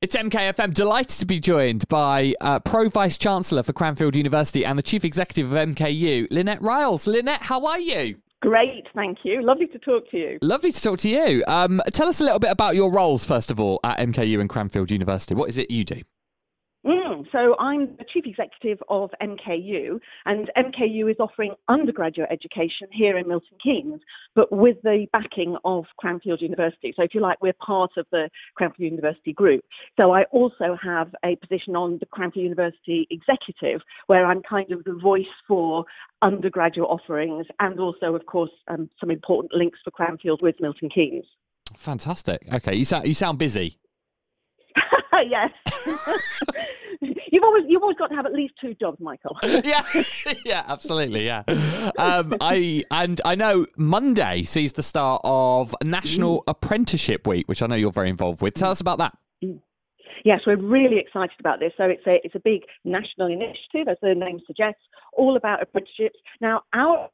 It's MKFM. Delighted to be joined by uh, Pro Vice Chancellor for Cranfield University and the Chief Executive of MKU, Lynette Ryals. Lynette, how are you? Great, thank you. Lovely to talk to you. Lovely to talk to you. Um, tell us a little bit about your roles, first of all, at MKU and Cranfield University. What is it you do? Mm, so I'm the chief executive of MKU, and MKU is offering undergraduate education here in Milton Keynes, but with the backing of Cranfield University. So if you like, we're part of the Cranfield University group. So I also have a position on the Cranfield University executive, where I'm kind of the voice for undergraduate offerings, and also, of course, um, some important links for Cranfield with Milton Keynes. Fantastic. Okay, you sound you sound busy. yes. you've always you've always got to have at least two jobs, Michael. yeah, yeah, absolutely, yeah. Um, I and I know Monday sees the start of National mm. Apprenticeship Week, which I know you're very involved with. Tell us about that. Mm. Yes, we're really excited about this. So it's a it's a big national initiative, as the name suggests, all about apprenticeships. Now, our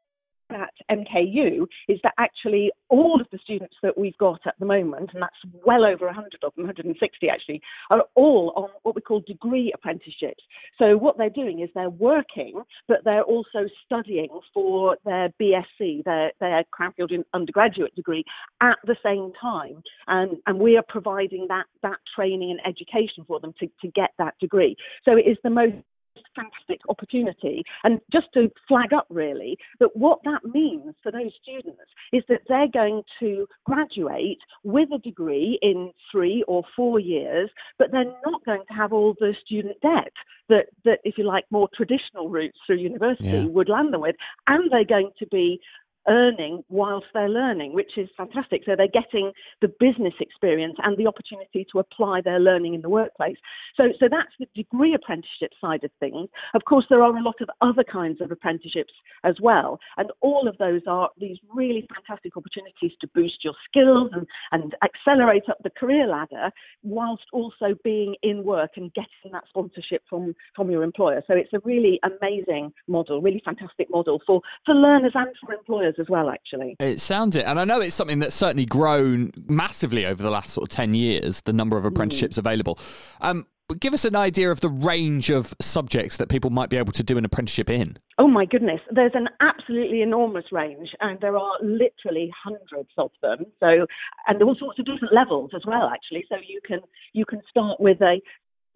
at MKU is that actually all of the students that we've got at the moment, and that's well over 100 of them, 160 actually, are all on what we call degree apprenticeships. So what they're doing is they're working, but they're also studying for their BSc, their, their Cranfield undergraduate degree at the same time. And, and we are providing that, that training and education for them to, to get that degree. So it is the most fantastic opportunity. And just to flag up, really, that what that means for those students is that they're going to graduate with a degree in three or four years, but they're not going to have all the student debt that, that if you like, more traditional routes through university yeah. would land them with. And they're going to be earning whilst they're learning, which is fantastic. So they're getting the business experience and the opportunity to apply their learning in the workplace. So, so that's the degree apprenticeship side of things. Of course, there are a lot of other kinds of apprenticeships as well. And all of those are these really fantastic opportunities to boost your skills and, and accelerate up the career ladder whilst also being in work and getting that sponsorship from, from your employer. So it's a really amazing model, really fantastic model for, for learners and for employers as well, actually. It sounds it. And I know it's something that's certainly grown massively over the last sort of 10 years, the number of apprenticeships mm. available. Um, give us an idea of the range of subjects that people might be able to do an apprenticeship in. Oh my goodness, there's an absolutely enormous range, and there are literally hundreds of them. So, and all sorts of different levels as well, actually. So you can you can start with a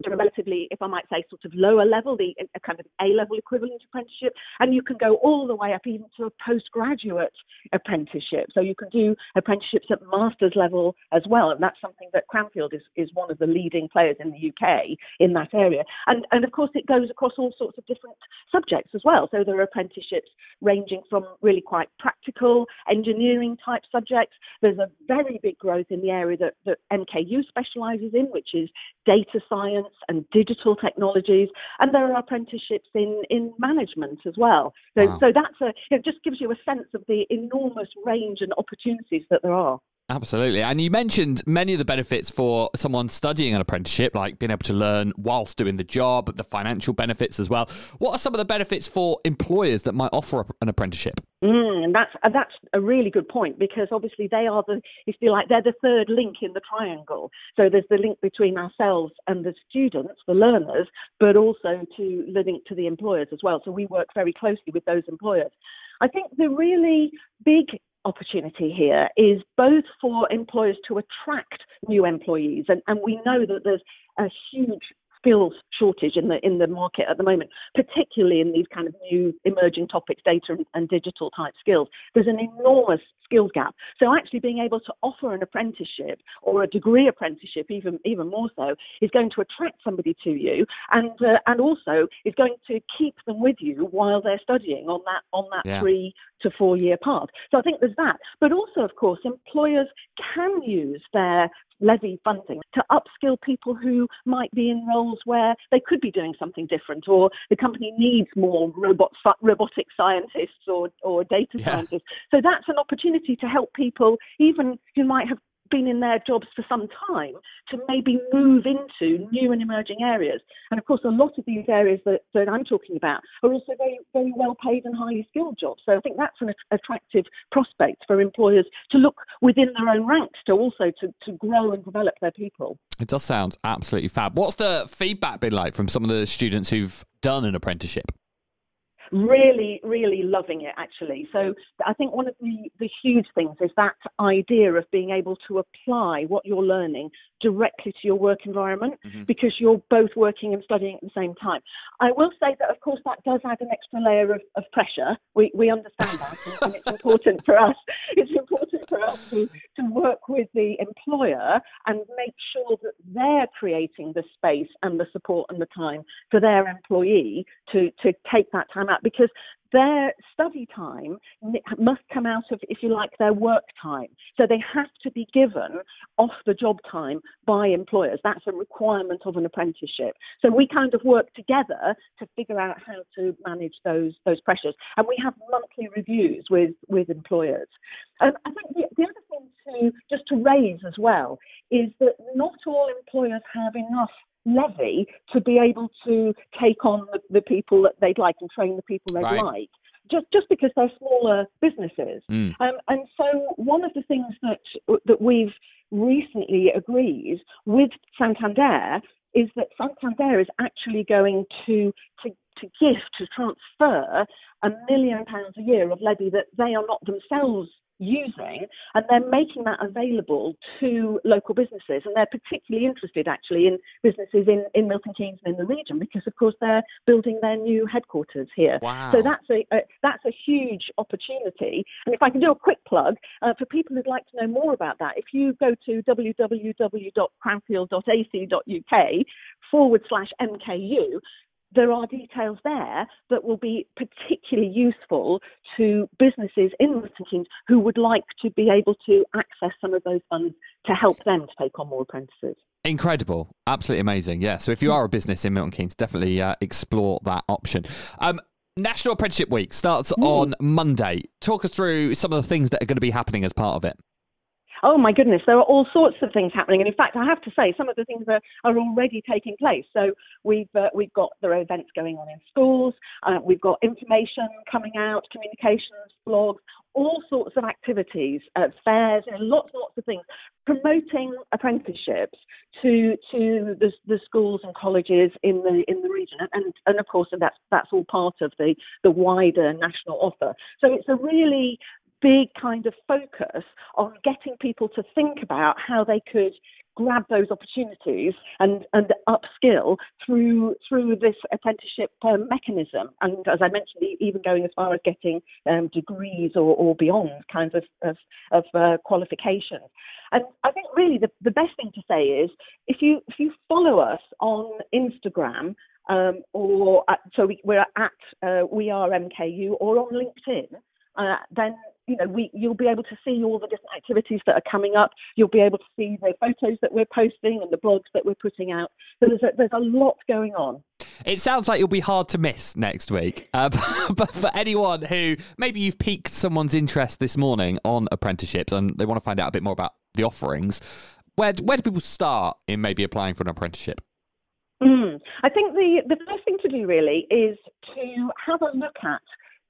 relatively, if I might say, sort of lower level, the a kind of A level equivalent apprenticeship, and you can go all the way up even to a postgraduate apprenticeship. So you can do apprenticeships at master's level as well, and that's something that Cranfield is, is one of the leading players in the UK in that area. And and of course it goes across all sorts of different subjects as well. So there are apprenticeships ranging from really quite practical engineering type subjects. There's a very big growth in the area that, that MKU specialises in, which is data science and digital technologies, and there are apprenticeships in, in management as well. So, wow. so that's a, it just gives you a sense of the enormous range and opportunities that there are. Absolutely. And you mentioned many of the benefits for someone studying an apprenticeship, like being able to learn whilst doing the job, the financial benefits as well. What are some of the benefits for employers that might offer an apprenticeship? Mm, that's uh, that's a really good point because obviously they are the if you like they're the third link in the triangle. So there's the link between ourselves and the students, the learners, but also to the link to the employers as well. So we work very closely with those employers. I think the really big opportunity here is both for employers to attract new employees, and, and we know that there's a huge skills shortage in the in the market at the moment, particularly in these kind of new emerging topics, data and, and, digital type skills. There's an enormous skills gap. So actually being able to offer an apprenticeship or a degree apprenticeship, even even more so, is going to attract somebody to you, and uh, and also is going to keep them with you while they're studying on that on that yeah. three to four year path. So I think there's that, but also of course employers can use their levy funding to upskill people who might be in roles where they could be doing something different, or the company needs more robot robotic scientists or or data yeah. scientists. So that's an opportunity to help people, even who might have been in their jobs for some time to maybe move into new and emerging areas. And of course, a lot of these areas that, that I'm talking about are also very, very well paid and highly skilled jobs. So I think that's an attractive prospect for employers to look within their own ranks to also to, to grow and develop their people. It does sound absolutely fab. What's the feedback been like from some of the students who've done an apprenticeship? Really, really loving it actually. So I think one of the, the huge things is that idea of being able to apply what you're learning directly to your work environment mm-hmm. because you're both working and studying at the same time. I will say that, of course, that does add an extra layer of, of pressure. We, we understand that, and, and it's important for us. It's important for us to, to work with the employer and make sure that they're creating the space and the support and the time for their employee to, to take that time out because their study time must come out of, if you like, their work time. So they have to be given off the job time by employers. That's a requirement of an apprenticeship. So we kind of work together to figure out how to manage those those pressures. And we have monthly reviews with, with employers. And I think the, the other thing to just to raise as well is that not all employers have enough levy to be able to take on the, the people that they'd like and train the people they'd right. like just just because they're smaller businesses. Mm. Um, and so one of the things that that we've recently agreed with Santander is that Santander is actually going to to to gift to transfer a million pounds a year of levy that they are not themselves using, and they're making that available to local businesses. And they're particularly interested actually in businesses in, in Milton Keynes and in the region because, of course, they're building their new headquarters here. Wow. So that's a, a, that's a huge opportunity. And if I can do a quick plug uh, for people who'd like to know more about that, if you go to www.cranfield.ac.uk forward slash MKU, there are details there that will be particularly useful to businesses in Milton Keynes who would like to be able to access some of those funds to help them to take on more apprentices. Incredible. Absolutely amazing. Yeah. So if you are a business in Milton Keynes, definitely uh, explore that option. Um, National Apprenticeship Week starts mm. on Monday. Talk us through some of the things that are going to be happening as part of it. Oh my goodness, there are all sorts of things happening, and in fact, I have to say some of the things are, are already taking place. So we've uh, we've got there are events going on in schools, uh, we've got information coming out, communications, blogs, all sorts of activities, uh, fairs, know, lots and lots of things, promoting apprenticeships to to the, the schools and colleges in the in the region, and and of course, that's that's all part of the the wider national offer. So it's a really big kind of focus on getting people to think about how they could grab those opportunities and, and upskill through through this apprenticeship um, mechanism. And as I mentioned, even going as far as getting um, degrees or, or beyond kinds of, of, of uh, qualifications. And I think really the, the best thing to say is if you if you follow us on Instagram um, or at, so we, are at uh, we are MKU or on LinkedIn, uh, then you know, we, you'll be able to see all the different activities that are coming up. You'll be able to see the photos that we're posting and the blogs that we're putting out. So there's a, there's a lot going on. It sounds like you'll be hard to miss next week. Uh, but for anyone who maybe you've piqued someone's interest this morning on apprenticeships and they want to find out a bit more about the offerings, where where do people start in maybe applying for an apprenticeship? Mm. I think the the first thing to do really is to have a look at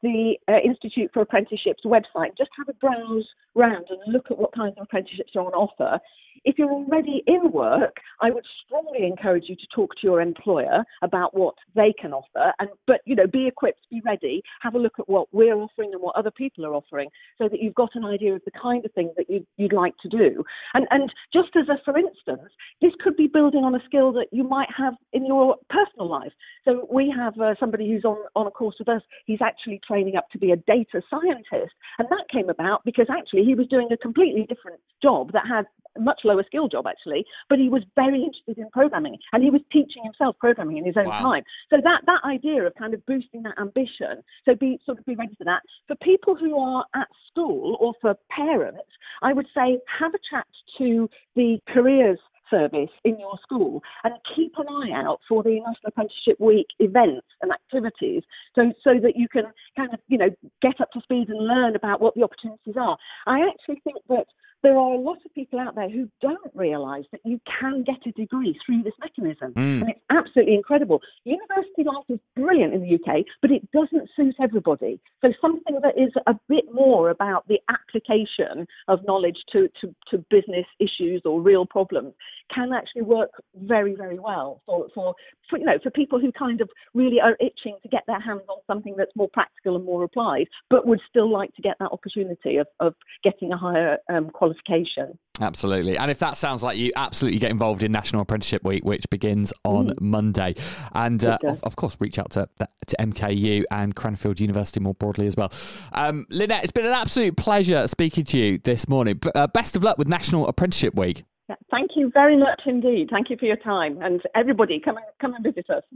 the uh, Institute for Apprenticeships website, just have a browse round and look at what kinds of apprenticeships are on offer. If you're already in work, I would strongly encourage you to talk to your employer about what they can offer. And but you know, be equipped, be ready, have a look at what we're offering and what other people are offering, so that you've got an idea of the kind of thing that you'd, you'd like to do. And and just as a for instance, this could be building on a skill that you might have in your personal life. So we have uh, somebody who's on on a course with us. He's actually training up to be a data scientist, and that came about because actually he was doing a completely different job that had much lower skill job actually, but he was very interested in programming and he was teaching himself programming in his own wow. time. So that that idea of kind of boosting that ambition, so be sort of be ready for that. For people who are at school or for parents, I would say have a chat to the careers service in your school and keep an eye out for the National Apprenticeship Week events and activities so so that you can kind of you know get up to speed and learn about what the opportunities are. I actually think that there are a lot of people out there who don't realise that you can get a degree through this mechanism. Mm. And it's absolutely incredible. University life is brilliant in the UK, but it doesn't suit everybody. So something that is a bit more about the application of knowledge to, to, to business issues or real problems can actually work very, very well for, for, for, you know, for people who kind of really are itching to get their hands on something that's more practical and more applied, but would still like to get that opportunity of, of getting a higher um, qualification. Absolutely. And if that sounds like you, absolutely get involved in National Apprenticeship Week, which begins on mm. Monday. And uh, of, of, course, reach out to, to MKU and Cranfield University more broadly as well. Um, Lynette, it's been an absolute pleasure speaking to you this morning. Uh, best of luck with National Apprenticeship Week. Thank you very much indeed. Thank you for your time. And everybody, come and, come and visit us.